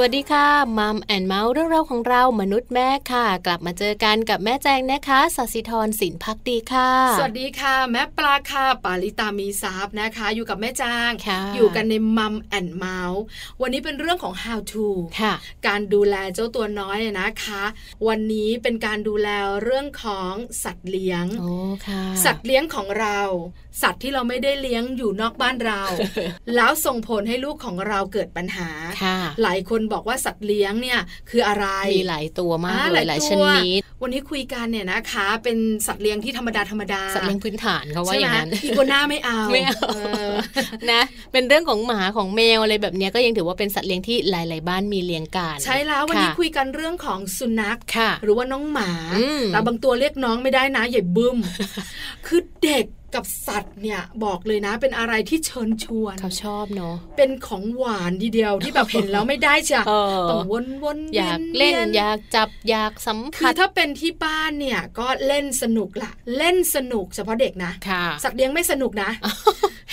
วัสดีค่ะ Mom and Mouth เรื่องราวของเรามนุษย์แม่ค่ะ กลับมาเจอกันกับแม่แจงนะคะสัสิธรสินพักดีค่ะ สวัสดีค่ะ แม่ปลาค่ะปาลิตามีซับนะคะ อยู่กับแม่แจงอยู่กันใน Mom and Mouth วันนี้เป็นเรื่องของ how to ค่ะ การดูแลเจ้าตัวน้อยนะคะ วันนี้เป็นการดูแลเรื่องของสัตว์เลี้ยงโอ้ค่ะสัตว์เลี้ยงของเรา สัตว์ที่เราไม่ได้เลี้ยงอยู่นอกบ้านเรา แล้วส่งผลให้ลูกของเราเกิดปัญหา หลายคนบอกว่าสัตว์เลี้ยงเนี่ยคืออะไร มีหลายตัวมากเลยหลายชนิด วันนี้คุยกันเนี่ยนะคะ เป็นสัตว์เลี้ยงที่ธรรมดาธรรมดา สัตว์เลี้ยงพื้นฐานเขาว่าอย่างนั้นอีกัวน้าไม่เอาไม่เอานะ เป็นเรื่องของหมาของแมวอะไรแบบนี้ก็ยังถือว่าเป็นสัตว์เลี้ยงที่หลาย ๆ บ้านมีเลี้ยงกัน ใช่แล้ววันนี้คุยกันเรื่องของสุนัขหรือว่าน้องหมาแต่บางตัวเรียกน้องไม่ได้นะใหญ่บึ้มคือเด็ก กับสัตว์เนี่ยบอกเลยนะ เป็นอะไรที่เชิญชวนเขาชอบเนาะเป็นของหวานทีเดียวที่แบบเห็นแล้วไม่ได้จ้ะต้องวนวนอยากเล่นอยากจับอยากสัมผัสคือถ้าเป็นที่บ้านเนี่ยก็เล่นสนุกละเล่นสนุกเฉพาะเด็กนะสัตว์เลี้ยงไม่สนุกนะ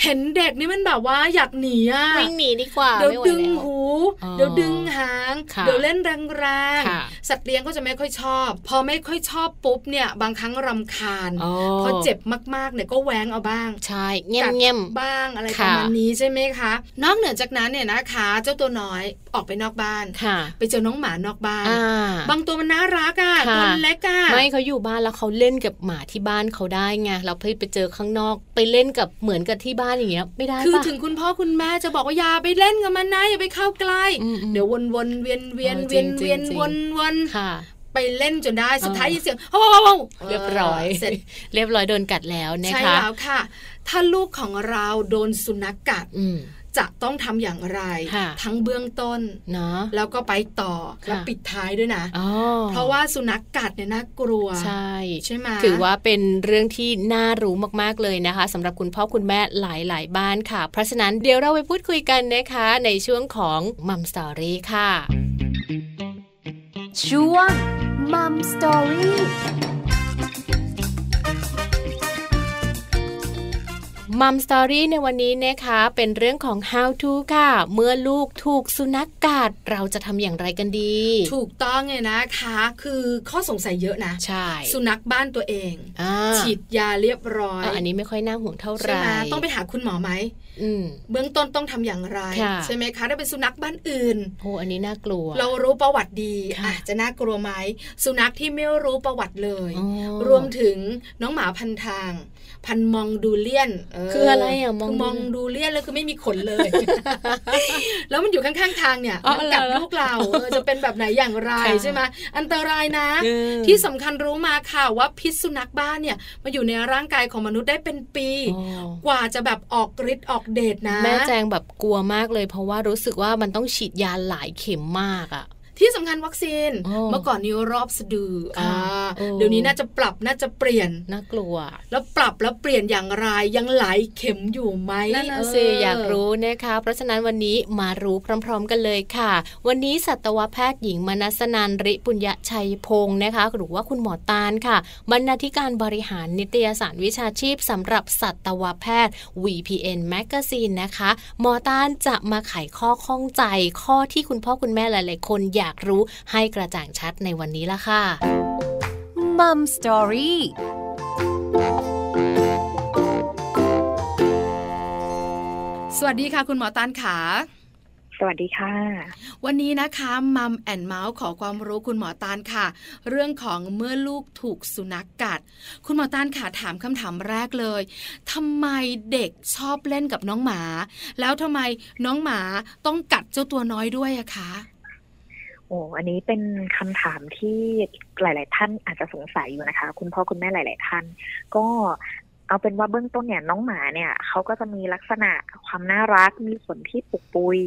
เห็นเด็กนี่มันแบบว่าอยากหนีอะวิ่งหนีดีกว่าเดี๋ยวดึงหู เดี๋ยวดึงหาง เดี๋ยวเล่นแรงๆสัตว์เลี้ยงก็จะไม่ค่อยชอบ พอไม่ค่อยชอบปุ๊บเนี่ยบางครั้งรำคาญพอเจ็บมากๆเนี่ยก็แหวงเอาบ้างใช่เงียบเงียบบ้างอะไรประมาณนี้ใช่ไหมคะ นอกเหนือจากนั้นเนี่ยนะคะ เจ้าตัวน้อยออกไปนอกบ้านไปเจอน้องหมานอกบ้าน บางตัวมันน่ารักอะตัวเล็กอะไม่เขาอยู่บ้านแล้วเขาเล่นกับหมาที่บ้านเขาได้ไงเราไปไปเจอข้างนอกไปเล่นกับเหมือนกับที่บ้านอย่างเงี้ยไม่ได้คือถึงคุณพ่อคุณแม่จะบอกว่าอย่าไปเล่นกับมันนะอย่าไปเข้าใกล้เดี๋ยววนวนเวียนเวียนเวียนเวียนวนวนไปเล่นจนได้สุดท้ายยินเสียงโอ้เรียบร้อยเสร็จเรียบร้อยโดนกัดแล้วนะคะใช่แล้วค่ะ ถ้าลูกของเราโดนสุนัขกัด จะต้องทำอย่างไร ทั้งเบื้องต้นเนาะแล้วก็ไปต่อแล้วปิดท้ายด้วยนะ เพราะว่าสุนัขกัดเนี่ยน่ากลัว ใช่ใช่ไหมถือว่าเป็นเรื่องที่น่ารู้มากๆเลยนะคะสำหรับคุณพ่อคุณแม่หหลายๆ บ้านค่ะ เพราะฉะนั้นเดี๋ยวเราไปพูดคุยกันนะคะในช่วงของ Mom Story ค่ะ ช่วง Mom Story Mom Story ในวันนี้นะคะเป็นเรื่องของ how to ค่ะ เมื่อลูกถูกสุนัขกัดเราจะทำอย่างไรกันดี ถูกต้องไงนะคะ คือข้อสงสัยเยอะนะใช่สุนัขบ้านตัวเองอฉีดยาเรียบร้อยอันนี้ไม่ค่อยน่าห่วงเท่าไหร่ต้องไปหาคุณหมอไหม เบื้องต้นต้องทำอย่างไร ใช่ไหมคะถ้าเป็นสุนัขบ้านอื่นโอ้อันนี้น่ากลัว เรารู้ประวัติดีอะจะน่ากลัวไหมสุนัขที่ไม่รู้ประวัติเลย รวมถึงน้องหมาพันทาง พันมองดูเลียนคืออะไรอะมองมองดูเลียนแล้วคือไม่มีขนเลย แล้วมันอยู่ข้างๆทางเนี่ยมันกัดลูกเราจะเป็นแบบไหนอย่างไรใช่ไหมอันตรายนะ ที่สำคัญรู้มาค่ะว่าพิษสุนัขบ้านเนี่ยมาอยู่ในร่างกายของมนุษย์ได้เป็นปี กว่าจะแบบออกฤทธิ์ออกเดชนะ แม่แจงแบบกลัวมากเลย เพราะว่ารู้สึกว่ามันต้องฉีดยาหลายเข็มมากอะ ที่สำคัญวัคซีนเมื่อก่อนนี้รอบสะดืออ่าเดี๋ยวนี้น่าจะปรับน่าจะเปลี่ยนน่ากลัว แล้วปรับแล้วเปลี่ยนอย่างไรยังไหลเข็มอยู่ไหมนั่นสิอยากรู้นะคะ เพราะฉะนั้นวันนี้มารู้พร้อม ๆ กันเลยค่ะ วันนี้สัตวแพทย์หญิงมนัสนันริปุญญชัยพงศ์นะคะ หรือว่าคุณหมอตาลค่ะ บรรณาธิการบริหารนิตยสารวิชาชีพสำหรับสัตวแพทย์ VPN Magazine นะคะ หมอตาลจะมาไขข้อข้องใจข้อที่คุณพ่อคุณแม่หลาย ๆ คนอยากรู้ให้กระจ่างชัดในวันนี้ละค่ะมัมสตอรี่สวัสดีค่ะ คุณหมอตานขาสวัสดีค่ะ วันนี้นะคะมัมแอนเมาส์ขอความรู้คุณหมอตานค่ะ เรื่องของเมื่อลูกถูกสุนัขกกัด คุณหมอตานค่ะถามคำถามแรกเลย ทำไมเด็กชอบเล่นกับน้องหมา แล้วทำไมน้องหมาต้องกัดเจ้าตัวน้อยด้วยอะคะ โอ้อันนี้เป็นคำถามที่หลาย ๆ ท่านอาจจะสงสัยอยู่นะคะ คุณพ่อคุณแม่หลาย ๆ ท่าน ก็ เอาเป็นว่าเบื้องต้นเนี่ยน้องหมาเนี่ยเขาก็จะมีลักษณะความน่ารัก มีขนที่ปุกปุย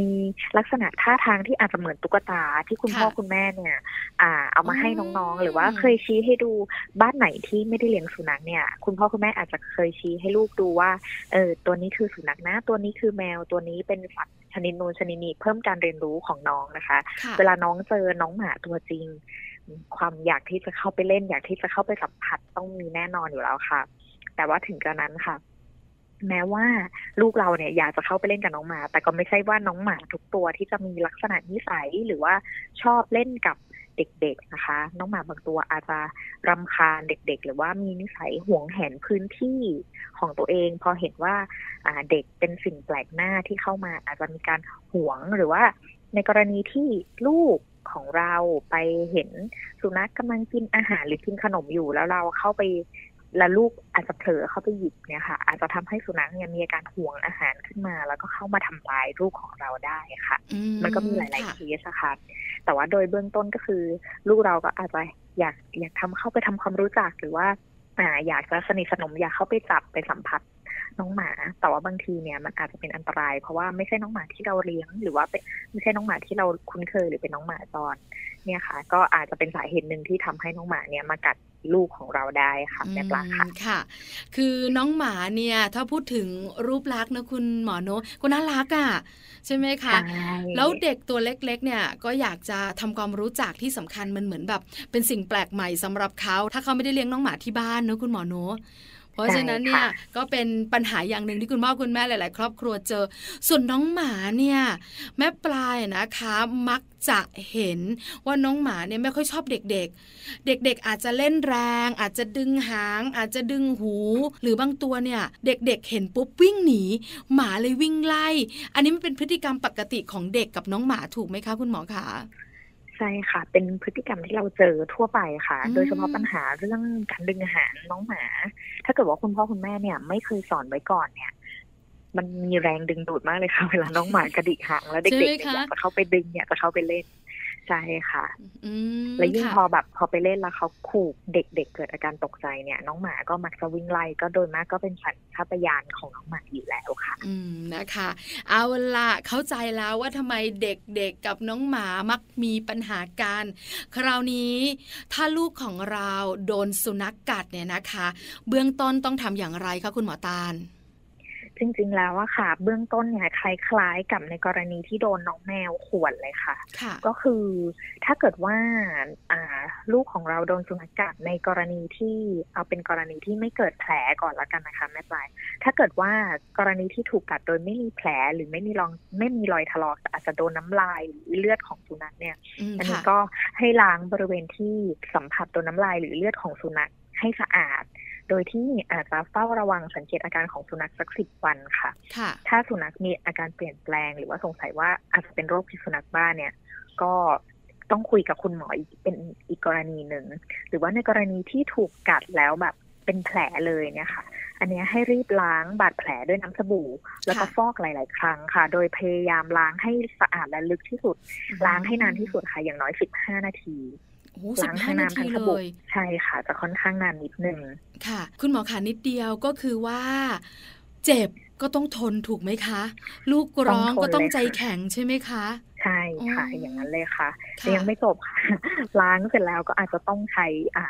มีลักษณะท่าทางที่อาจจะเหมือนตุ๊กตาที่คุณพ่อคุณแม่เนี่ย อ่า เอามาให้น้องๆ หรือว่าเคยชี้ให้ดูบ้านไหนที่ไม่ได้เลี้ยงสุนัขเนี่ย คุณพ่อคุณแม่อาจจะเคยชี้ให้ลูกดูว่าเออตัวนี้คือสุนัขนะ ตัวนี้คือแมวตัวนี้เป็นสัตว์ชนิดนูนชนิดนี้เพิ่มการเรียนรู้ของน้องนะคะ เวลาน้องเจอน้องหมาตัวจริง ความอยากที่จะเข้าไปเล่น อยากที่จะเข้าไปสัมผัสต้องมีแน่นอนอยู่แล้วค่ะ แต่ว่าถึงกระนั้นค่ะ แม้ว่าลูกเราเนี่ยอยากจะเข้าไปเล่นกับน้องหมา แต่ก็ไม่ใช่ว่าน้องหมาทุกตัวที่จะมีลักษณะนิสัยหรือว่าชอบเล่นกับเด็กๆนะคะ น้องหมาบางตัวอาจจะรำคาญเด็ก ๆ หรือว่ามีนิสัยห่วงแหนพื้นที่ของตัวเอง พอเห็นว่าเด็กเป็นสิ่งแปลกหน้าที่เข้ามา อาจจะมีการห่วงหรือว่า ในกรณีที่ลูกของเราไปเห็นสุนัขกำลังกินอาหารหรือกินขนมอยู่แล้วเราเข้าไป แล้วลูกอาจจะเผลอเข้าไปหยิบเนี่ยค่ะ อาจจะทำให้สุนัขเนี่ยมีอาการห่วงอาหารขึ้นมา แล้วก็เข้ามาทำลายลูกของเราได้ค่ะ มันก็มีหลาย ๆ เคสะค่ะแต่ว่าโดยเบื้องต้นก็คือ ลูกเราก็อาจจะอยากอยากทำเข้าไปทำความรู้จักหรือว่าอ่าอยากจะสนิทสนมอยากเข้าไปจับไปสัมผัส น้องหมา แต่ว่าบางทีเนี่ยมันอาจจะเป็นอันตราย เพราะว่าไม่ใช่น้องหมาที่เราเลี้ยง หรือว่าเป็นไม่ใช่น้องหมาที่เราคุ้นเคยหรือเป็นน้องหมาจรเนี่ยค่ะ ก็อาจจะเป็นสาเหตุหนึ่งที่ทำให้น้องหมาเนี่ยมากัดลูกของเราได้ค่ะแม่ปลาค่ะค่ะ คือน้องหมาเนี่ย ถ้าพูดถึงรูปลักษณ์นะคุณหมอโนก็น่ารักอะใช่ไหมคะแล้วเด็กตัวเล็กๆ เนี่ยก็อยากจะทำความรู้จักที่สำคัญมันเหมือนแบบ เป็นสิ่งแปลกใหม่สำหรับเขา ถ้าเขาไม่ได้เลี้ยงน้องหมาที่บ้านนะคุณหมอโน ราะฉะนั้นเนี่ยก็เป็นปัญหาอย่างหนึ่งที่คุณพ่อคุณแม่หลาย ๆ ครอบครัวเจอ ส่วนน้องหมาเนี่ยแม่ปลายนะคะมักจะเห็นว่าน้องหมาเนี่ยไม่ค่อยชอบเด็กๆ เด็กๆ อาจจะเล่นแรง อาจจะดึงหาง อาจจะดึงหู หรือบางตัวเนี่ย เด็กๆ เห็นปุ๊บวิ่งหนี หมาเลยวิ่งไล่ อันนี้มันเป็นพฤติกรรมปกติของเด็กกับน้องหมาถูกไหมคะ คุณหมอคะ ใช่ค่ะ เป็นพฤติกรรมที่เราเจอทั่วไปค่ะ โดยเฉพาะปัญหาเรื่องการดึงอาหารน้องหมา ถ้าเกิดว่าคุณพ่อคุณแม่เนี่ย ไม่เคยสอนไว้ก่อนเนี่ยมันมีแรงดึงดูดมากเลยค่ะ เวลาน้องหมากระดิกหางแล้วเด็กๆอยากจะเข้าไปดึงเนี่ยจะเข้าไปเล่น ใช่ค่ะแล้วยิ่งพอแบบพอไปเล่นแล้วเขาขู่เด็กๆเเกิดอาการตกใจเนี่ย น้องหมาก็มักจะวิ่งไล่ก็โดยมากก็เป็นสัญชาตญาณของน้องหมาอยู่แล้วค่ะ อืมนะคะ เอาละเข้าใจแล้วว่าทำไมเด็กๆกับน้องหมามักมีปัญหาการคราวนี้ถ้าลูกของเราโดนสุนัขกกัดเนี่ยนะคะ เบื้องต้นต้องทำอย่างไรคะคุณหมอตาล จริง ๆ แล้วอะค่ะ เบื้องต้นเนี่ยคล้าย ๆ กับในกรณีที่โดนน้องแมวข่วนเลยค่ะ ก็คือถ้าเกิดว่าอ่าลูกของเราโดนสุนัขกัดในกรณีที่เอาเป็นกรณีที่ไม่เกิดแผลก่อนละกันนะคะแม่ปลายถ้าเกิดว่ากรณีที่ถูกกัดโดยไม่มีแผลหรือไม่มีรองไม่มีรอยถลอกอาจจะโดนน้าลายหรือเลือดของสุนัขเนี่ย อันนี้ก็ให้ล้างบริเวณที่สัมผัสตัวน้ำลายหรือเลือดของสุนัขให้สะอาด โดยที่อาจจะเฝ้าระวังสังเกตอาการของสุนัขสักสิบวันค่ะ ถ้าสุนัขมีอาการเปลี่ยนแปลง หรือว่าสงสัยว่าอาจจะเป็นโรคพิษสุนัขบ้าเนี่ย ก็ต้องคุยกับคุณหมออีกเป็นอีกกรณีหนึ่ง หรือว่าในกรณีที่ถูกกัดแล้วแบบเป็นแผลเลยเนี่ยค่ะ อันนี้ให้รีบล้างบาดแผลด้วยน้ำสบู่ แล้วก็ฟอกหลาย ๆ ครั้งค่ะ โดยพยายามล้างให้สะอาดและลึกที่สุด ล้างให้นานที่สุดค่ะ อย่างน้อยสิบห้านาที ล้างทั้งน้ำทั้งสบู่ใช่ค่ะ จะค่อนข้างนานนิดนึงค่ะ คุณหมอขานิดเดียวก็คือว่า เจ็บก็ต้องทนถูกไหมคะ ลูกร้องก็ต้องใจแข็งใช่ไหมคะ ใช่ค่ะ อย่างนั้นเลยค่ะยังไม่จบค่ะล้างเสร็จแล้วก็อาจจะต้องใช้อ่า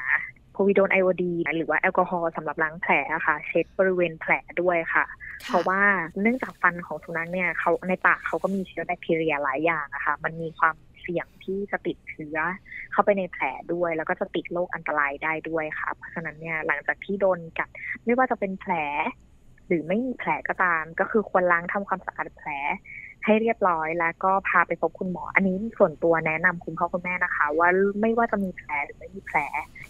โพวิโดนไอโอดีหรือว่าแอลกอฮอล์สำหรับล้างแผลค่ะ เช็ดบริเวณแผลด้วยค่ะ เพราะว่าเนื่องจากฟันของสุนัขเนี่ยเขาในปากเขาก็มีเชื้อแบคทีเรียหลายอย่างนะคะ มันมีความเสี่ยงที่จะติดเชื้อเข้าไปในแผลด้วย แล้วก็จะติดโรคอันตรายได้ด้วยค่ะเพราะฉะนั้นเนี่ยหลังจากที่โดนกัดไม่ว่าจะเป็นแผล หรือไม่มีแผลก็ตาม ก็คือควรล้างทำความสะอาดแผลให้เรียบร้อยแล้วก็พาไปพบคุณหมอ อันนี้ส่วนตัวแนะนำคุณพ่อคุณแม่นะคะ ว่าไม่ว่าจะมีแผลหรือไม่มีแผล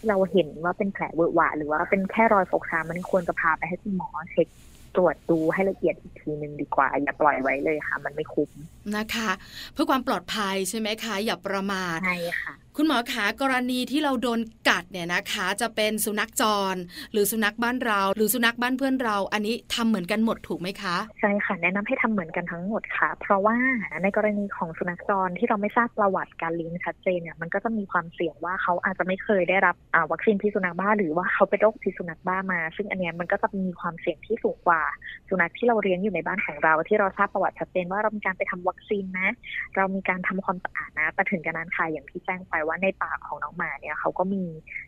เราเห็นว่าเป็นแผลเวอะหวะ หรือว่าเป็นแค่รอยฟกช้ำมันควรจะพาไปให้คุณหมอเช็คตรวจดูให้ละเอียดอีกทีหนึ่งดีกว่า อย่าปล่อยไว้เลยค่ะ มันไม่คุ้มนะคะ เพื่อความปลอดภัยใช่ไหมคะ อย่าประมาทใช่ค่ะคุณหมอคะกรณีที่เราโดนกัดเนี่ยนะคะ จะเป็นสุนัขจร หรือสุนัขบ้านเรา หรือสุนัขบ้านเพื่อนเรา อันนี้ทำเหมือนกันหมดถูกไหมคะใช่ค่ะแนะนำให้ทำเหมือนกันทั้งหมดค่ะ เพราะว่าในกรณีของสุนัขจรที่เราไม่ทราบประวัติการเลี้ยงชัดเจนเนี่ยมันก็จะมีความเสี่ยงว่าเขาอาจจะไม่เคยได้รับวัคซีนพิษสุนัขบ้า หรือว่าเขาเป็นโรคพิษสุนัขบ้ามา ซึ่งอันนี้มันก็จะมีความเสี่ยงที่สูงกว่า สุนัขที่เราเลี้ยงอยู่ในบ้านของเรา ที่เราทราบประวัติชัดเจนว่าเรามีการไปทำวัคซีนนะ เรามีการทำความสะอาดนะแต่ถึงกระนั้นค่ะอย่างที่แจ้งไปว่าในปากของน้องหมาเนี่ยเขาก็มี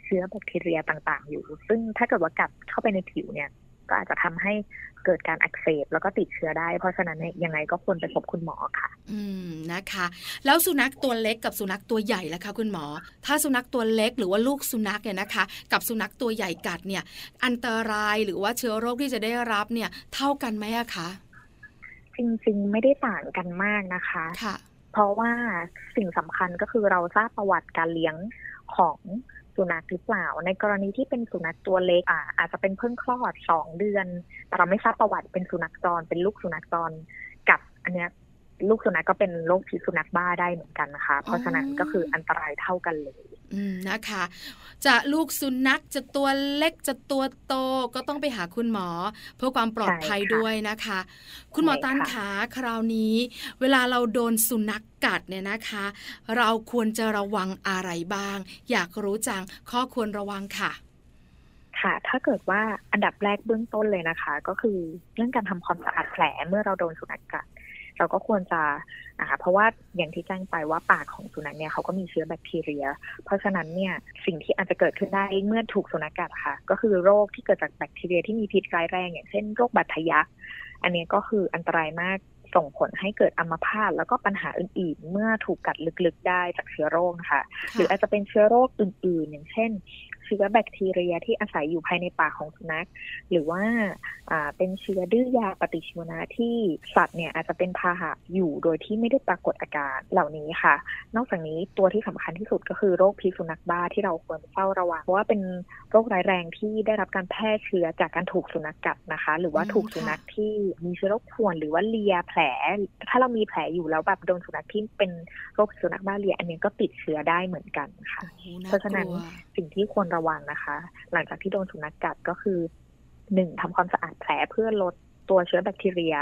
เชื้อแบคทีเรียต่างๆ อยู่ ซึ่งถ้าเกิดว่ากัดเข้าไปในผิวเนี่ย ก็อาจจะทำให้เกิดการอักเสบแล้วก็ติดเชื้อได้ เพราะฉะนั้นเนี่ยยังไงก็ควรไปพบคุณหมอค่ะ อืมนะคะ แล้วสุนัขตัวเล็กกับสุนัขตัวใหญ่ล่ะคะ คุณหมอ ถ้าสุนัขตัวเล็กหรือว่าลูกสุนัขเนี่ยนะคะ กับสุนัขตัวใหญ่กัดเนี่ย อันตรายหรือว่าเชื้อโรคที่จะได้รับเนี่ย เท่ากันไหมอะคะ จริง ๆ ไม่ได้ต่างกันมากนะคะค่ะเพราะว่าสิ่งสำคัญก็คือเราทราบประวัติการเลี้ยงของสุนัขหรือเปล่า ในกรณีที่เป็นสุนัขตัวเล็กอ่าอาจจะเป็นเพิ่งคลอดสองเดือน แต่เราไม่ทราบประวัติเป็นสุนัขจร เป็นลูกสุนัขจรกับอันเนี้ยลูกสุนัขก็เป็นโรคพิษสุนัขบ้าได้เหมือนกันนะคะ เพราะฉะนั้นก็คืออันตรายเท่ากันเลยอืม นะคะ จะลูกสุนัขจะตัวเล็กจะตัวโตก็ต้องไปหาคุณหมอ เพื่อความปลอดภัยใช่ค่ะด้วยนะคะ คุณหมอใช่ตันค่ะขาคราวนี้ เวลาเราโดนสุนัขกัดเนี่ยนะคะ เราควรจะระวังอะไรบ้าง อยากรู้จังข้อควรระวังค่ะค่ะถ้าเกิดว่าอันดับแรกเบื้องต้นเลยนะคะ ก็คือเรื่องการทำความสะอาดแผลเมื่อเราโดนสุนัขกัด เราก็ควรจะอ่าเพราะว่าอย่างที่แจ้งไปว่าปากของสุนัขเนี่ยเขาก็มีเชื้อแบคทีเรีย เพราะฉะนั้นเนี่ยสิ่งที่อาจจะเกิดขึ้นได้เมื่อถูกสุนัขกัดค่ะ ก็คือโรคที่เกิดจากแบคทีเรียที่มีพิษร้ายแรงอย่างเช่นโรคบาดทะยักอันนี้ก็คืออันตรายมากส่งผลให้เกิดอัมพาตแล้วก็ปัญหาอื่นๆ เมื่อถูกกัดลึกๆได้จากเชื้อโรคนะคะ หรืออาจจะเป็นเชื้อโรคอื่นๆ อย่างเช่น เชื้อแบคทีเรียที่อาศัยอยู่ภายในปากของสุนัข หรือว่าอ่าเป็นเชื้อดื้อยาปฏิชีวนะที่สัตว์เนี่ยอาจจะเป็นพาหะอยู่โดยที่ไม่ได้ปรากฏอาการเหล่านี้ค่ะ นอกจากนี้ตัวที่สำคัญที่สุดก็คือโรคพิษสุนัขบ้าที่เราควรเฝ้าระวังเพราะว่าเป็นโรคร้ายแรงที่ได้รับการแพร่เชื้อจากการถูกสุนัขกัดนะคะ หรือว่าอืมถูกสุนัขที่มีเชื้อโรคข่วนหรือว่าเลียแผล ถ้าเรามีแผลอยู่แล้วแบบโดนสุนัขที่เป็นโรคสุนัขบ้าเลียอันนี้ก็ติดเชื้อได้เหมือนกันค่ะโอ้โหเพราะฉะนั้นกลัวสิ่งที่ควรระวังนะคะ หลังจากที่โดนสุนัขกัดก็คือหนึ่งทำความสะอาดแผลเพื่อลดตัวเชื้อแบคทีเรีย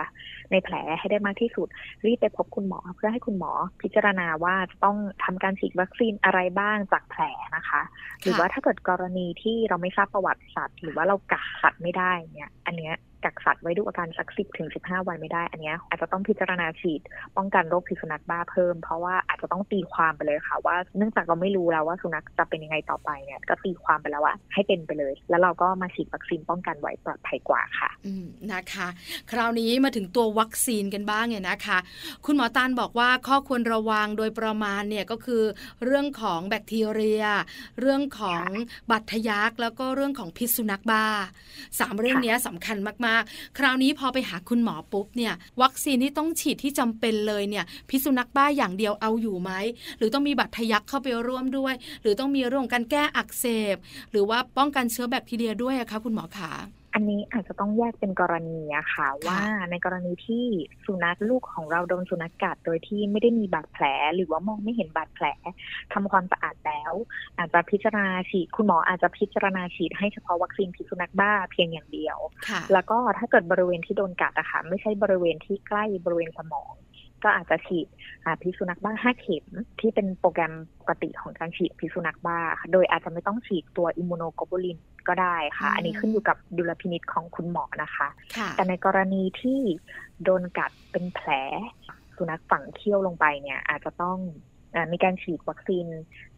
ในแผลให้ได้มากที่สุด รีบไปพบคุณหมอเพื่อให้คุณหมอพิจารณาว่าจะต้องทำการฉีดวัคซีนอะไรบ้างจากแผลนะคะ หรือว่าถ้าเกิดกรณีที่เราไม่ทราบประวัติสัตว์ หรือว่าเรากักสัตว์ไม่ได้เนี่ย อันเนี้ย กักสัตว์ไว้ดูอาการสักสิบถึงสิบห้าวันไม่ได้ อันเนี้ยอาจจะต้องพิจารณาฉีด ป้องกันโรคพิษสุนัขบ้าเพิ่ม เพราะว่าอาจจะต้องตีความไปเลยค่ะ ว่าเนื่องจากเราไม่รู้แล้วว่าสุนัขจะเป็นยังไงต่อไปเนี่ยก็ตีความไปแล้วว่าให้เป็นไปเลย แล้วเราก็มาฉีดวัคซีนป้องกันไว้ปลอดภัยกว่าค่ะอืมนะคะ คราวนี้มาถึงตัววัคซีนกันบ้างเนี่ยนะคะ คุณหมอตานบอกว่าข้อควรระวังโดยประมาณเนี่ยก็คือเรื่องของแบคทีเรีย เรื่องของบัตรทะยักแล้วก็เรื่องของพิษสุนัขบ้าสามเรื่องเนี้ยสำคัญมากๆ คราวนี้พอไปหาคุณหมอปุ๊บเนี่ยวัคซีนที่ต้องฉีดที่จำเป็นเลยเนี่ยพิษสุนัขบ้าอย่างเดียวเอาอยู่ไหมหรือต้องมีบัตรทะยักเข้าไปร่วมด้วย หรือต้องมีเรื่องของการแก้อักเสบ หรือว่าป้องกันเชื้อแบคทีเรียด้วยอะคะคุณหมอขา อันนี้อาจจะต้องแยกเป็นกรณีอะค่ะ ว่าในกรณีที่สุนัขลูกของเราโดนสุนัขกัดโดยที่ไม่ได้มีบาดแผล หรือว่ามองไม่เห็นบาดแผลทำความสะอาดแล้ว อาจจะพิจารณาฉีดคุณหมออาจจะพิจารณาฉีดให้เฉพาะวัคซีนพิษสุนัขบ้าเพียงอย่างเดียวค่ะแล้วก็ถ้าเกิดบริเวณที่โดนกัดอะค่ะไม่ใช่บริเวณที่ใกล้บริเวณสมอง ก็อาจจะฉีดอ่าพิษสุนัขบ้าห้าเข็มที่เป็นโปรแกรมปกติของการฉีดพิษสุนัขบ้าค่ะโดยอาจจะไม่ต้องฉีดตัว immunoglobulinก็ได้ค่ะอืมอันนี้ขึ้นอยู่กับดุลพินิจของคุณหมอนะคะค่ะแต่ในกรณีที่โดนกัดเป็นแผลสุนัขฝังเขี้ยวลงไปเนี่ย อาจจะต้องเออมีการฉีดวัคซีน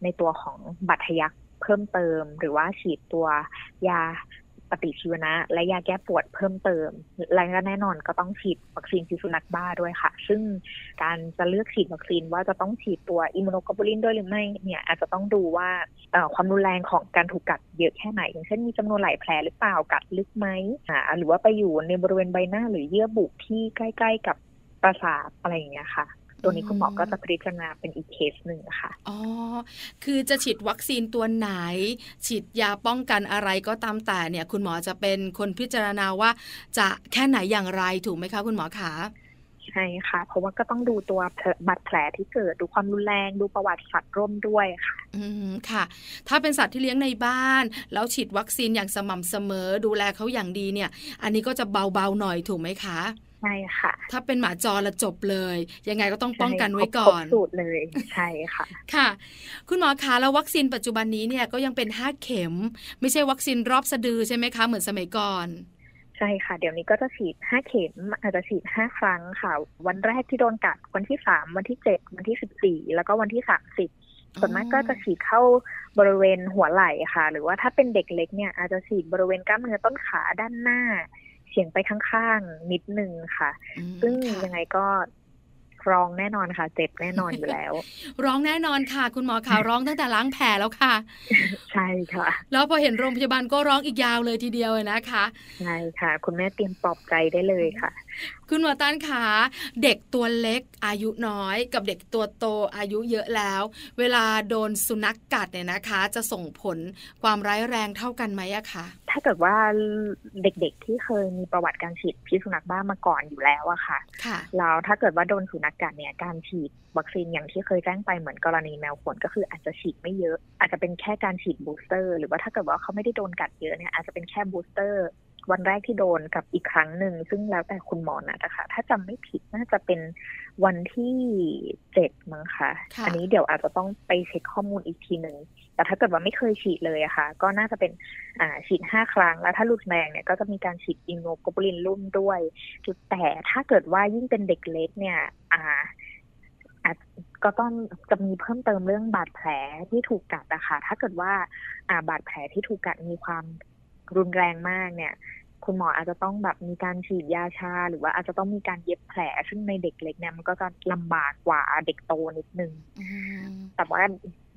ในตัวของบาดทะยักเพิ่มเติม หรือว่าฉีดตัวยา ปฏิชีวนะ และยาแก้ปวดเพิ่มเติม และก็แน่นอนก็ต้องฉีดวัคซีนพิษสุนัขบ้าด้วยค่ะ ซึ่งการจะเลือกฉีดวัคซีนว่าจะต้องฉีดตัว immunoglobulin ด้วยหรือไม่เนี่ยอาจจะต้องดูว่าความรุนแรงของการถูกกัดเยอะแค่ไหน อย่างเช่นมีจำนวนหลายแผลหรือเปล่ากัดลึกไหมหรือว่าไปอยู่ในบริเวณใบหน้าหรือเยื่อบุที่ใกล้ ๆ กับประสาทอะไรอย่างเงี้ยค่ะ ตัวนี้คุณหมอก็จะพิจารณาเป็นอีกเคสหนึ่งค่ะอ๋อคือจะฉีดวัคซีนตัวไหน ฉีดยาป้องกันอะไรก็ตามแต่เนี่ย คุณหมอจะเป็นคนพิจารณาว่า จะแค่ไหนอย่างไรถูกไหมคะ คุณหมอขาใช่ค่ะ เพราะว่าก็ต้องดูตัวบาดแผลที่เกิดดูความรุนแรงดูประวัติสัตว์ร่วมด้วยค่ะ อืมค่ะ ถ้าเป็นสัตว์ที่เลี้ยงในบ้าน แล้วฉีดวัคซีนอย่างสม่ำเสมอ ดูแลเขาอย่างดีเนี่ย อันนี้ก็จะเบาๆหน่อยถูกไหมคะ ใช่ค่ะ ถ้าเป็นหมาจรละจบเลย ยังไงก็ต้องป้องกันไว้ใช่ก่ครบอนสูตรเลยใช่ค่ะ ค่ะ คุณหมอคะแล้ววัคซีนปัจจุบันนี้เนี่ยก็ยังเป็น5เข็ม ไม่ใช่วัคซีนรอบสะดือใช่ไหมคะ เหมือนสมัยก่อนใช่ค่ะ เดี๋ยวนี้ก็จะฉีด 5 เข็ม อาจจะฉีด 5 ครั้งค่ะ วันแรกที่โดนกัด วันที่ 3 วันที่ 7 วันที่ 14 แล้วก็วันที่ 30 ส่วนมากก็จะฉีดเข้าบริเวณหัวไหล่ค่ะ หรือว่าถ้าเป็นเด็กเล็กเนี่ยอาจจะฉีดบริเวณกล้ามเนื้อต้นขาด้านหน้าเฉียงไปข้างๆ นิดนึงค่ะ ซึ่งยังไงก็ร้องแน่นอนค่ะ เจ็บแน่นอนอยู่แล้ว ร้องแน่นอนค่ะ คุณหมอขาร้องตั้งแต่ล้างแผลแล้วค่ะ ใช่ค่ะ แล้วพอเห็นโรงพยาบาลก็ร้องอีกยาวเลยทีเดียวนะคะใช่ค่ะ คุณแม่เตรียมปลอบใจได้เลยค่ะ คุณหมอตันขาเด็กตัวเล็กอายุน้อย กับเด็กตัวโตอายุเยอะแล้ว เวลาโดนสุนัขกัดเนี่ยนะคะ จะส่งผลความร้ายแรงเท่ากันไหมอะคะ ถ้าเกิดว่าเด็กๆที่เคยมีประวัติการฉีดพิษสุนัขบ้ามาก่อนอยู่แล้วอะค่ะค่ะแล้วถ้าเกิดว่าโดนสุนัขกัดเนี่ยการฉีดวัคซีนอย่างที่เคยแจ้งไปเหมือนกรณีแมวข่วนก็คืออาจจะฉีดไม่เยอะ อาจจะเป็นแค่การฉีด booster หรือว่าถ้าเกิดว่าเขาไม่ได้โดนกัดเยอะเนี่ยอาจจะเป็นแค่ booster วันแรกที่โดนกัดอีกครั้งหนึ่งซึ่งแล้วแต่คุณหมอนะนะคะ ถ้าจำไม่ผิดน่าจะเป็นวันที่เจ็ดมั้งคะอันนี้เดี๋ยวอาจจะต้องไปเช็คข้อมูลอีกทีหนึ่ง แต่ถ้าเกิดว่าไม่เคยฉีดเลยอะค่ะ ก็น่าจะเป็นอ่าฉีดห้าครั้ง แล้วถ้ารุนแรงเนี่ยก็จะมีการฉีด immunoglobulin ร่วมด้วยแต่ถ้าเกิดว่ายิ่งเป็นเด็กเล็กเนี่ยอ่าอาจก็ต้องจะมีเพิ่มเติมเรื่องบาดแผลที่ถูกกัดนะคะถ้าเกิดว่าอ่าบาดแผลที่ถูกกัดมีความรุนแรงมากเนี่ย คุณหมออาจจะต้องแบบมีการฉีดยาชา หรือว่าอาจจะต้องมีการเย็บแผล ซึ่งในเด็กเล็กเนี่ยมันก็จะลำบากกว่าเด็กโตนิดนึงแต่ว่า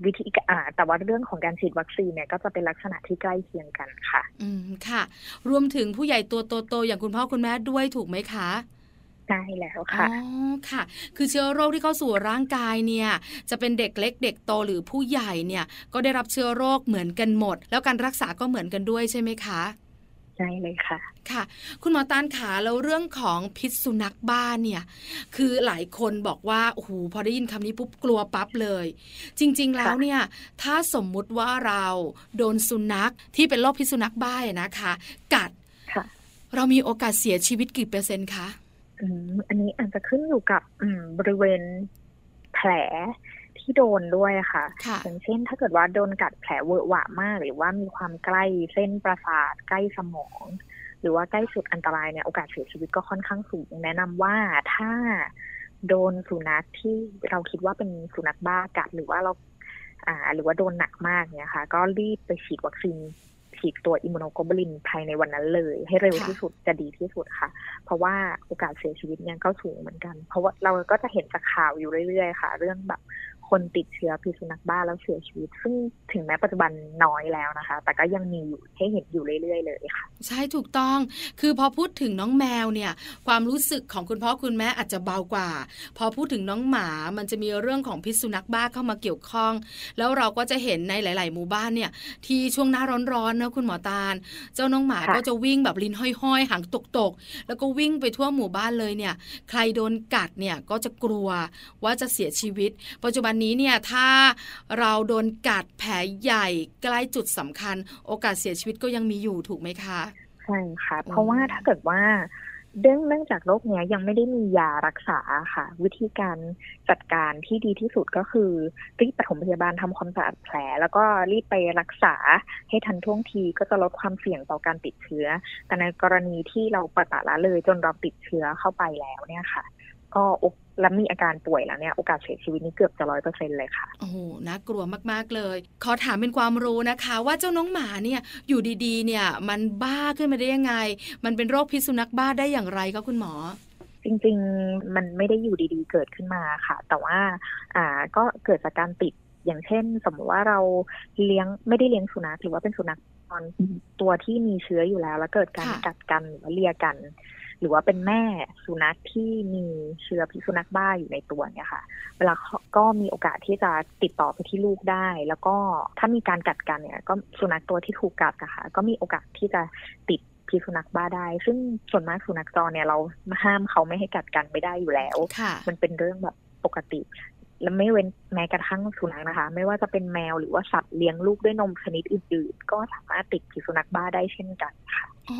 วิธีอ่าแต่ว่าเรื่องของการฉีดวัคซีนเนี่ยก็จะเป็นลักษณะที่ใกล้เคียงกันค่ะ อืมค่ะ รวมถึงผู้ใหญ่ตัวโตๆอย่างคุณพ่อคุณแม่ด้วยถูกไหมคะใช่แล้วค่ะ อ๋อ ค่ะ คือเชื้อโรคที่เข้าสู่ร่างกายเนี่ย จะเป็นเด็กเล็กเด็กโตหรือผู้ใหญ่เนี่ย ก็ได้รับเชื้อโรคเหมือนกันหมด แล้วการรักษาก็เหมือนกันด้วยใช่ไหมคะ ใช่เลยค่ะ ค่ะ คุณหมอตานขาแล้วเรื่องของพิษสุนัขบ้านเนี่ย คือหลายคนบอกว่าโอ้โหพอได้ยินคำนี้ปุ๊บกลัวปั๊บเลย จริง ๆ แล้วเนี่ย ถ้าสมมุติว่าเราโดนสุนัขที่เป็นโรคพิษสุนัขบ้านะคะ กัดเรามีโอกาสเสียชีวิตกี่เปอร์เซ็นต์คะอันนี้อาจจะขึ้นอยู่กับอืบริเวณแผล ที่โดนด้วยค่ะอย่างเช่น ถ้าเกิดว่าโดนกัดแผลเวอะหวะมาก หรือว่ามีความใกล้เส้นประสาทใกล้สมอง หรือว่าใกล้สุดอันตรายเนี่ยโอกาสเสียชีวิตก็ค่อนข้างสูง แนะนำว่าถ้าโดนสุนัขที่เราคิดว่าเป็นสุนัขบ้ากัดหรือว่าเราอ่า หรือว่าโดนหนักมากเนี่ยค่ะ ก็รีบไปฉีดวัคซีนฉีดตัวอิมมูโนโกลบูลินภายในวันนั้นเลย ให้เร็วที่สุดจะดีที่สุดค่ะ เพราะว่าโอกาสเสียชีวิตเนี่ยก็สูงเหมือนกัน เพราะว่าเราก็จะเห็นจากข่าวอยู่เรื่อยๆ ค่ะ เรื่องแบบ คนติดเชื้อพิษสุนัขบ้าแล้วเสียชีวิต ซึ่งถึงแม้ปัจจุบันน้อยแล้วนะคะ แต่ก็ยังมีอยู่ให้เห็นอยู่เรื่อยๆเลยค่ะ ใช่ถูกต้อง คือพอพูดถึงน้องแมวเนี่ย ความรู้สึกของคุณพ่อคุณแม่อาจจะเบากว่า พอพูดถึงน้องหมา มันจะมีเรื่องของพิษสุนัขบ้าเข้ามาเกี่ยวข้อง แล้วเราก็จะเห็นในหลาย ๆ หมู่บ้านเนี่ย ที่ช่วงหน้าร้อนๆนะคุณหมอตาล เจ้าน้องหมาก็จะวิ่งแบบลิ้นห้อยๆหางตกๆ แล้วก็วิ่งไปทั่วหมู่บ้านเลยเนี่ย ใครโดนกัดเนี่ยก็จะกลัวว่าจะเสียชีวิต ปัจจุบันนี้เนี่ยถ้าเราโดนกัดแผลใหญ่ใกล้จุดสำคัญ โอกาสเสียชีวิตก็ยังมีอยู่ถูกไหมคะใช่ค่ะ เพราะว่าถ้าเกิดว่าเนื่องเนื่องจากโรคนี้ยังไม่ได้มียารักษาค่ะ วิธีการจัดการที่ดีที่สุดก็คือรีบปฐมพยาบาลทำความสะอาดแผล แล้วก็รีบไปรักษาให้ทันท่วงทีก็จะลดความเสี่ยงต่อการติดเชื้อ แต่ในกรณีที่เราปะตะละเลยจนเราติดเชื้อเข้าไปแล้วเนี่ยค่ะ ก็ แล้วมีอาการป่วยแล้วเนี่ยโอกาสเสียชีวิตนี่เกือบจะร้อยเปอร์เซ็นเลยค่ะ โอ้โหน่ากลัวมากๆเลย ขอถามเป็นความรู้นะคะ ว่าเจ้าน้องหมาเนี่ยอยู่ดีๆ เนี่ยมันบ้าขึ้นมาได้ยังไง มันเป็นโรคพิษสุนัขบ้าได้อย่างไรก็คุณหมอจริงๆ มันไม่ได้อยู่ดีๆ เกิดขึ้นมาค่ะ แต่ว่าอ่าก็เกิดจากการติดอย่างเช่น สมมติว่าเราเลี้ยงไม่ได้เลี้ยงสุนัขหรือว่าเป็นสุนัขตอนตัวที่มีเชื้ออยู่แล้ว แล้วเกิดการกัดกันหรือเลียกัน หรือว่าเป็นแม่สุนัขที่มีเชื้อพิษสุนัขบ้าอยู่ในตัวเนี่ยค่ะ เวลาก็มีโอกาสที่จะติดต่อไปที่ลูกได้ แล้วก็ถ้ามีการกัดกันเนี่ย ก็สุนัขตัวที่ถูกกัดนะคะก็มีโอกาสที่จะติดพิษสุนัขบ้าได้ ซึ่งส่วนมากสุนัขจรเนี่ยเราห้ามเขาไม่ให้กัดกันไม่ได้อยู่แล้ว มันเป็นเรื่องแบบปกติ และไม่เว้นแม้กระทั่งสุนัขนะคะ ไม่ว่าจะเป็นแมวหรือว่าสัตว์เลี้ยงลูกด้วยนมชนิดอื่นๆ ก็สามารถติดพิษสุนัขบ้าได้เช่นกันค่ะ อ๋อ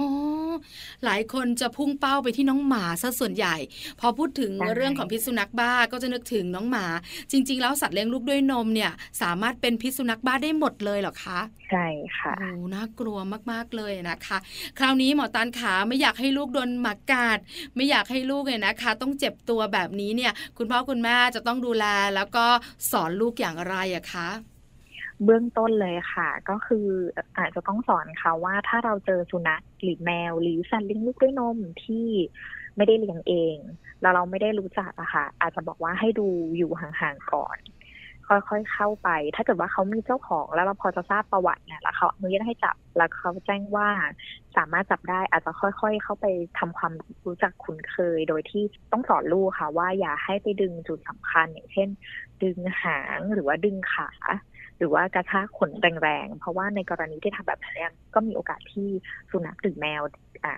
หลายคนจะพุ่งเป้าไปที่น้องหมาซะส่วนใหญ่ พอพูดถึงเรื่องของพิษสุนัขบ้าก็จะนึกถึงน้องหมา จริง ๆ แล้วสัตว์เลี้ยงลูกด้วยนมเนี่ย สามารถเป็นพิษสุนัขบ้าได้หมดเลยเหรอคะใช่ค่ะโอ้น่ากลัวมากๆเลยนะคะ คราวนี้หมอตานขาไม่อยากให้ลูกโดนหมากัดไม่อยากให้ลูกเนี่ยนะคะ ต้องเจ็บตัวแบบนี้เนี่ย คุณพ่อคุณแม่จะต้องดูแลแล้วก็สอนลูกอย่างไรอะคะ เบื้องต้นเลยค่ะ ก็คืออาจจะต้องสอนเขาว่าถ้าเราเจอสุนัขหรือแมว หรือสัตว์เลี้ยงลูกด้วยนมที่ไม่ได้เลี้ยงเอง แล้วเราไม่ได้รู้จักอะค่ะ อาจจะบอกว่าให้ดูอยู่ห่างๆก่อน ค่อยๆเข้าไป ถ้าเกิดว่าเขามีเจ้าของแล้วเราพอจะทราบประวัติเนี่ยแล้วเขาอนุญาตให้จับแล้วเขาแจ้งว่าสามารถจับได้อาจจะค่อยๆ เข้าไปทำความรู้จักคุ้นเคย โดยที่ต้องสอนลูกค่ะ ว่าอย่าให้ไปดึงจุดสำคัญอย่างเช่น ดึงหางหรือว่าดึงขา หรือว่ากระชากขนแรงๆ เพราะว่าในกรณีที่ทำแบบนี้ก็มีโอกาสที่สุนัขหรือแมวอ่า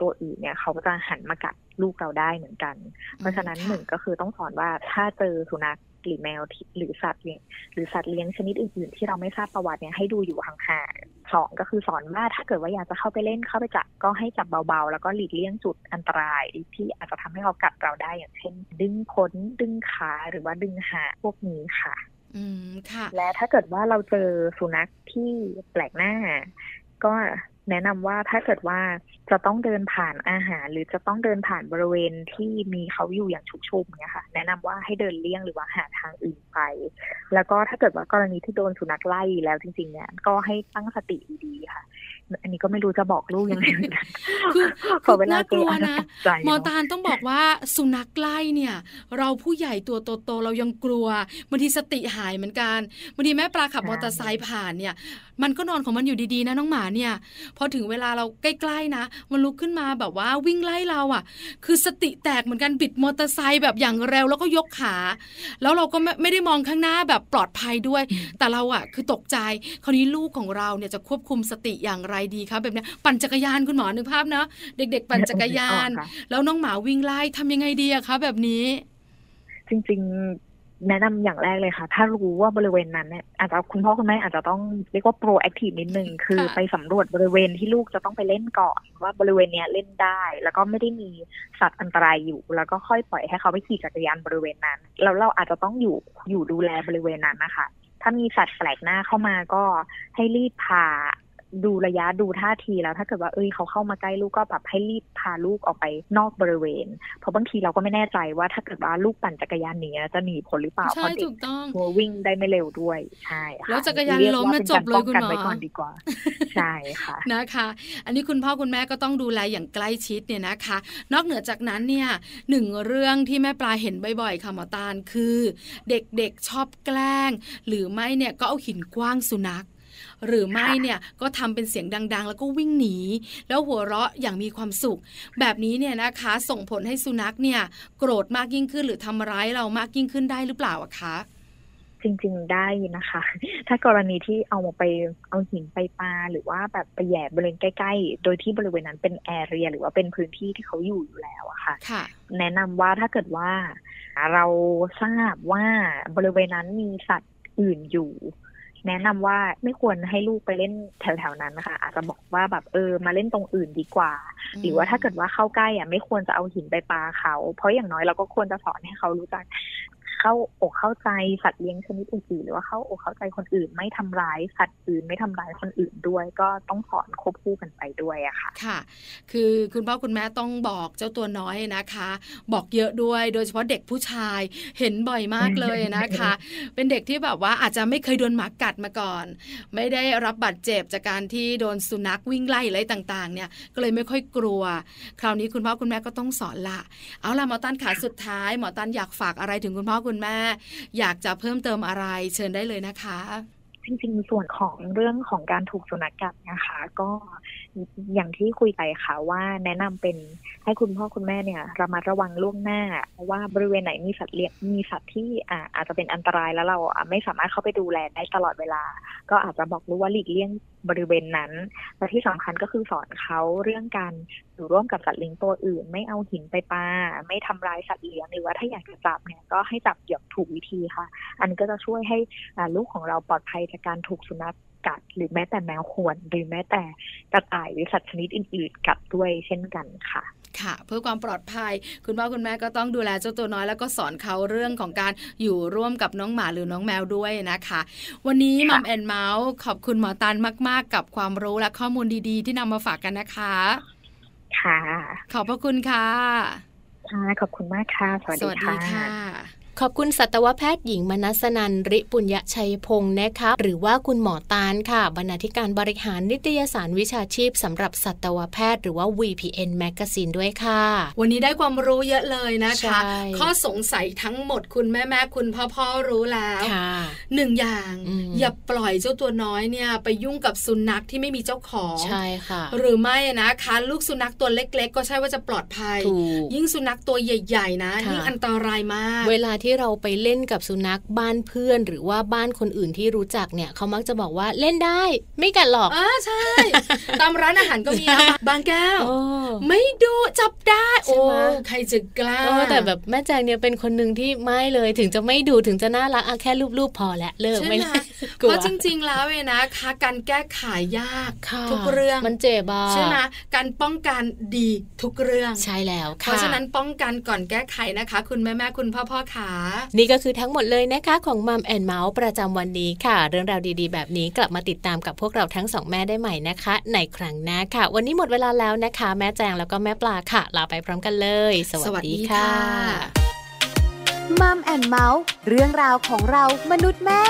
ตัวอื่นเนี่ยเขาก็จะหันมากัดลูกเราได้เหมือนกัน เพราะฉะนั้นหนึ่งก็คือต้องสอนว่าถ้าเจอสุนัขหรือแมวหรือสัตว์เลี้ยงหรือสัตว์เลี้ยงชนิดอื่นๆ ที่เราไม่ทราบประวัติเนี่ยให้ดูอยู่ห่างๆสองก็คือสอนว่าถ้าเกิดว่าอยากจะเข้าไปเล่นเข้าไปจับก็ให้จับเบาๆ แล้วก็หลีกเลี่ยงจุดอันตรายที่อาจจะทำให้เขากัดเราได้อย่างเช่น ดึงขนดึงขาหรือว่าดึงหาพวกนี้ค่ะ อืมค่ะ และถ้าเกิดว่าเราเจอสุนัขที่แปลกหน้า ก็แนะนำว่าถ้าเกิดว่าจะต้องเดินผ่านอาหาร หรือจะต้องเดินผ่านบริเวณที่มีเขาอยู่อย่างชุกชุมเนี่ยค่ะ แนะนำว่าให้เดินเลี่ยงหรือว่าหาทางอื่นไป แล้วก็ถ้าเกิดว่ากรณีที่โดนสุนัขไล่แล้วจริง ๆ เนี่ยก็ให้ตั้งสติดีๆค่ะ อันนี้ก็ไม่รู้จะบอกลูกยังไงคือคือน่ากลัวนะมอตานต้องบอกว่าสุนัขไล่เนี่ย เราผู้ใหญ่ตัวโตๆเรายังกลัวบางทีสติหายเหมือนกันบางทีแม่ปลาขับมอเตอร์ไซค์ผ่านเนี่ย มันก็นอนของมันอยู่ดีๆนะน้องหมาเนี่ย พอถึงเวลาเราใกล้ๆนะ มันลุกขึ้นมาแบบว่าวิ่งไล่เราอะ คือสติแตกเหมือนกันบิดมอเตอร์ไซค์แบบอย่างเร็วแล้วก็ยกขา แล้วเราก็ไม่ไม่ได้มองข้างหน้าแบบปลอดภัยด้วย แต่เราอะ คือตกใจ คราวนี้ลูกของเราเนี่ยจะควบคุมสติอย่างไรดีคะแบบนี้ปั่นจักรยานคุณหมอนึกภาพเนาะเด็ก ๆ ปั่นจักรยาน แล้วน้องหมาวิ่งไล่ทำยังไงดีอะคะแบบนี้ จริง ๆ แนะนำอย่างแรกเลยค่ะ ถ้ารู้ว่าบริเวณนั้นเนี่ยอาจจะคุณพ่อคุณแม่อาจจะต้องเรียกว่าโปรแอคทีฟนิดนึงคือไปสำรวจบริเวณที่ลูกจะต้องไปเล่นก่อน ว่าบริเวณเนี้ยเล่นได้ แล้วก็ไม่ได้มีสัตว์อันตรายอยู่ แล้วก็ค่อยปล่อยให้เขาไปขี่จักรยานบริเวณนั้นแล้วเราอาจจะต้องอยู่อยู่ดูแลบริเวณนั้นนะคะถ้ามีสัตว์แปลกหน้าเข้ามาก็ให้รีบพา ดูระยะดูท่าทีแล้ว ถ้าเกิดว่าเอ้ยเขาเข้ามาใกล้ลูกก็แบบให้รีบพาลูกออกไปนอกบริเวณ เพราะบางทีเราก็ไม่แน่ใจว่าถ้าเกิดว่าลูกปั่นจักรยานหนีจะหนีผลหรือเปล่าเพราะเด็กวิ่งได้ไม่เร็วด้วยใช่ค่ะแล้วจักรยานล้มนะจบเลยคุณหมอไว้ก่อนดีกว่าใช่ค่ะนะคะ อันนี้คุณพ่อคุณแม่ก็ต้องดูแลอย่างใกล้ชิดเนี่ยนะคะ นอกเหนือจากนั้นเนี่ยหนึ่งเรื่องที่แม่ปลาเห็นบ่อยๆค่ะหมอตาลคือ เด็กๆชอบแกล้ง หรือไม่เนี่ยก็เอาหินกว้างสุนัข หรือไม่เนี่ยก็ทำเป็นเสียงดัง ๆ แล้วก็วิ่งหนี แล้วหัวเราะอย่างมีความสุข แบบนี้เนี่ยนะคะ ส่งผลให้สุนัขเนี่ยโกรธมากยิ่งขึ้นหรือทำร้ายเรามากยิ่งขึ้นได้หรือเปล่าอะคะจริงๆได้นะคะ ถ้ากรณีที่เอามาไปเอาหินไปปาหรือว่าแบบไปแย่บริเวณใกล้ ๆ โดยที่บริเวณนั้นเป็นแอเรีย หรือว่าเป็นพื้นที่ที่เขาอยู่อยู่แล้วอะค่ะค่ะแนะนำว่าถ้าเกิดว่าเราทราบว่าบริเวณนั้นมีสัตว์อื่นอยู่ แนะนำว่าไม่ควรให้ลูกไปเล่นแถวๆนั้นนะคะอาจจะบอกว่าแบบเออมาเล่นตรงอื่นดีกว่า หรือว่าถ้าเกิดว่าเข้าใกล้อะไม่ควรจะเอาหินไปปาเขา เพราะอย่างน้อยเราก็ควรจะสอนให้เขารู้จัก เข้าอกเข้าใจสัตว์เลี้ยงชนิดอื่นๆหรือว่าเข้าอกเข้าใจคนอื่น ไม่ทำร้ายสัตว์อื่นไม่ทำร้ายคนอื่นด้วย ก็ต้องสอนควบคู่กันไปด้วยอะค่ะค่ะ คือคุณพ่อคุณแม่ต้องบอกเจ้าตัวน้อยนะคะ บอกเยอะด้วยโดยเฉพาะเด็กผู้ชายเห็นบ่อยมากเลยนะคะ เป็นเด็กที่แบบว่าอาจจะไม่เคยโดนหมากัดมาก่อน ไม่ได้รับบาดเจ็บจากการที่โดนสุนัขวิ่งไล่อะไรต่างๆ เนี่ยก็เลยไม่ค่อยกลัว คราวนี้คุณพ่อคุณแม่ก็ต้องสอนละเอาล่ะหมอตันขาสุดท้ายหมอตันอยากฝากอะไรถึงคุณพ่อคุณคุณแม่ อยากจะเพิ่มเติมอะไรเชิญได้เลยนะคะ จริงๆ ส่วนของเรื่องของการถูกสุนัขกัดนะคะ ก็อย่างที่คุยไปค่ะว่าแนะนำเป็นให้คุณพ่อคุณแม่เนี่ยระมัดระวังล่วงหน้า ว่าบริเวณไหนมีสัตว์เลี้ยงมีสัตว์ที่อาจจะเป็นอันตรายแล้วเราไม่สามารถเข้าไปดูแลได้ตลอดเวลา ก็อาจจะบอกลูกว่าหลีกเลี่ยงบริเวณนั้นและที่สำคัญก็คือสอนเขาเรื่องการอยู่ร่วมกับสัตว์เลี้ยงตัวอื่น ไม่เอาหินไปปาไม่ทำร้ายสัตว์เลี้ยงหรือว่าถ้าอยากจะจับเนี่ยก็ให้จับอย่างถูกวิธีค่ะ อันก็จะช่วยให้ลูกของเราปลอดภัยจากการถูกสุนัข กัด หรือแม้แต่แมวข่วนหรือแม้แต่กระต่ายหรือสัตว์ชนิดอื่น ๆ กัดด้วยเช่นกันค่ะค่ะ เพื่อความปลอดภัย คุณพ่อคุณแม่ก็ต้องดูแลเจ้าตัวน้อยแล้วก็สอนเขาเรื่องของการอยู่ร่วมกับน้องหมาหรือน้องแมวด้วยนะคะ วันนี้มัมแอนเมาส์ขอบคุณหมอตันมาก ๆ กับความรู้และข้อมูลดีๆ ที่นำมาฝากกันนะคะ ค่ะ ขอบพระคุณค่ะ ค่ะ ขอบคุณมากค่ะ สวัสดีค่ะ ขอบคุณสัตวแพทย์หญิงมนัสนันริปุญญชัยพงศ์นะคะหรือว่าคุณหมอตาลค่ะ บรรณาธิการบริหารนิตยสารวิชาชีพสำหรับสัตวแพทย์หรือว่า VPN Magazine ด้วยค่ะ วันนี้ได้ความรู้เยอะเลยนะคะ ข้อสงสัยทั้งหมดคุณแม่แม่คุณพ่อพ่อรู้แล้วหนึ่งอย่างอย่าปล่อยเจ้าตัวน้อยเนี่ย ไปยุ่งกับสุนัขที่ไม่มีเจ้าของใช่ค่ะ หรือไม่นะคะลูกสุนัขตัวเล็ก ๆ ก็ใช่ว่าจะปลอดภัย ยิ่งสุนัขตัวใหญ่ ๆ นะยิ่งอันตรายมาก เวลาที่ที่เราไปเล่นกับสุนัขบ้านเพื่อน หรือว่าบ้านคนอื่นที่รู้จักเนี่ยเขามักจะบอกว่าเล่นได้ ไม่กัดหรอกอ่าใช่ ตามร้านอาหารก็มีนะบางแก้วไม่ดูจับได้โอ้ใครจะกล้าแต่แบบแม่แจงเนี่ยเป็นคนหนึ่งที่ไม่เลยถึงจะไม่ดูถึงจะน่ารักแค่รูปๆพอแล้วเลิกไม่เพราะจริง ๆ แล้วเว้นะคะการแก้ไขยากทุกเรื่องมันเจ็บใช่ไหมการป้องกันดีทุกเรื่องใช่แล้วเพราะฉะนั้นป้องกันก่อนแก้ไขนะคะ คุณแม่แม่คุณพ่อพ่อขานี่ก็คือทั้งหมดเลยนะคะของมัมแอนเมาส์ประจำวันนี้ค่ะ เรื่องราวดีๆ แบบนี้กลับมาติดตามกับพวกเราทั้งสองแม่ได้ใหม่นะคะ ในครั้งหน้าค่ะ วันนี้หมดเวลาแล้วนะคะ แม่แจงแล้วก็แม่ปลาค่ะ ลาไปพร้อมกันเลย สวัสดีค่ะมัมแอนเมาส์เรื่องราวของเรามนุษย์แม่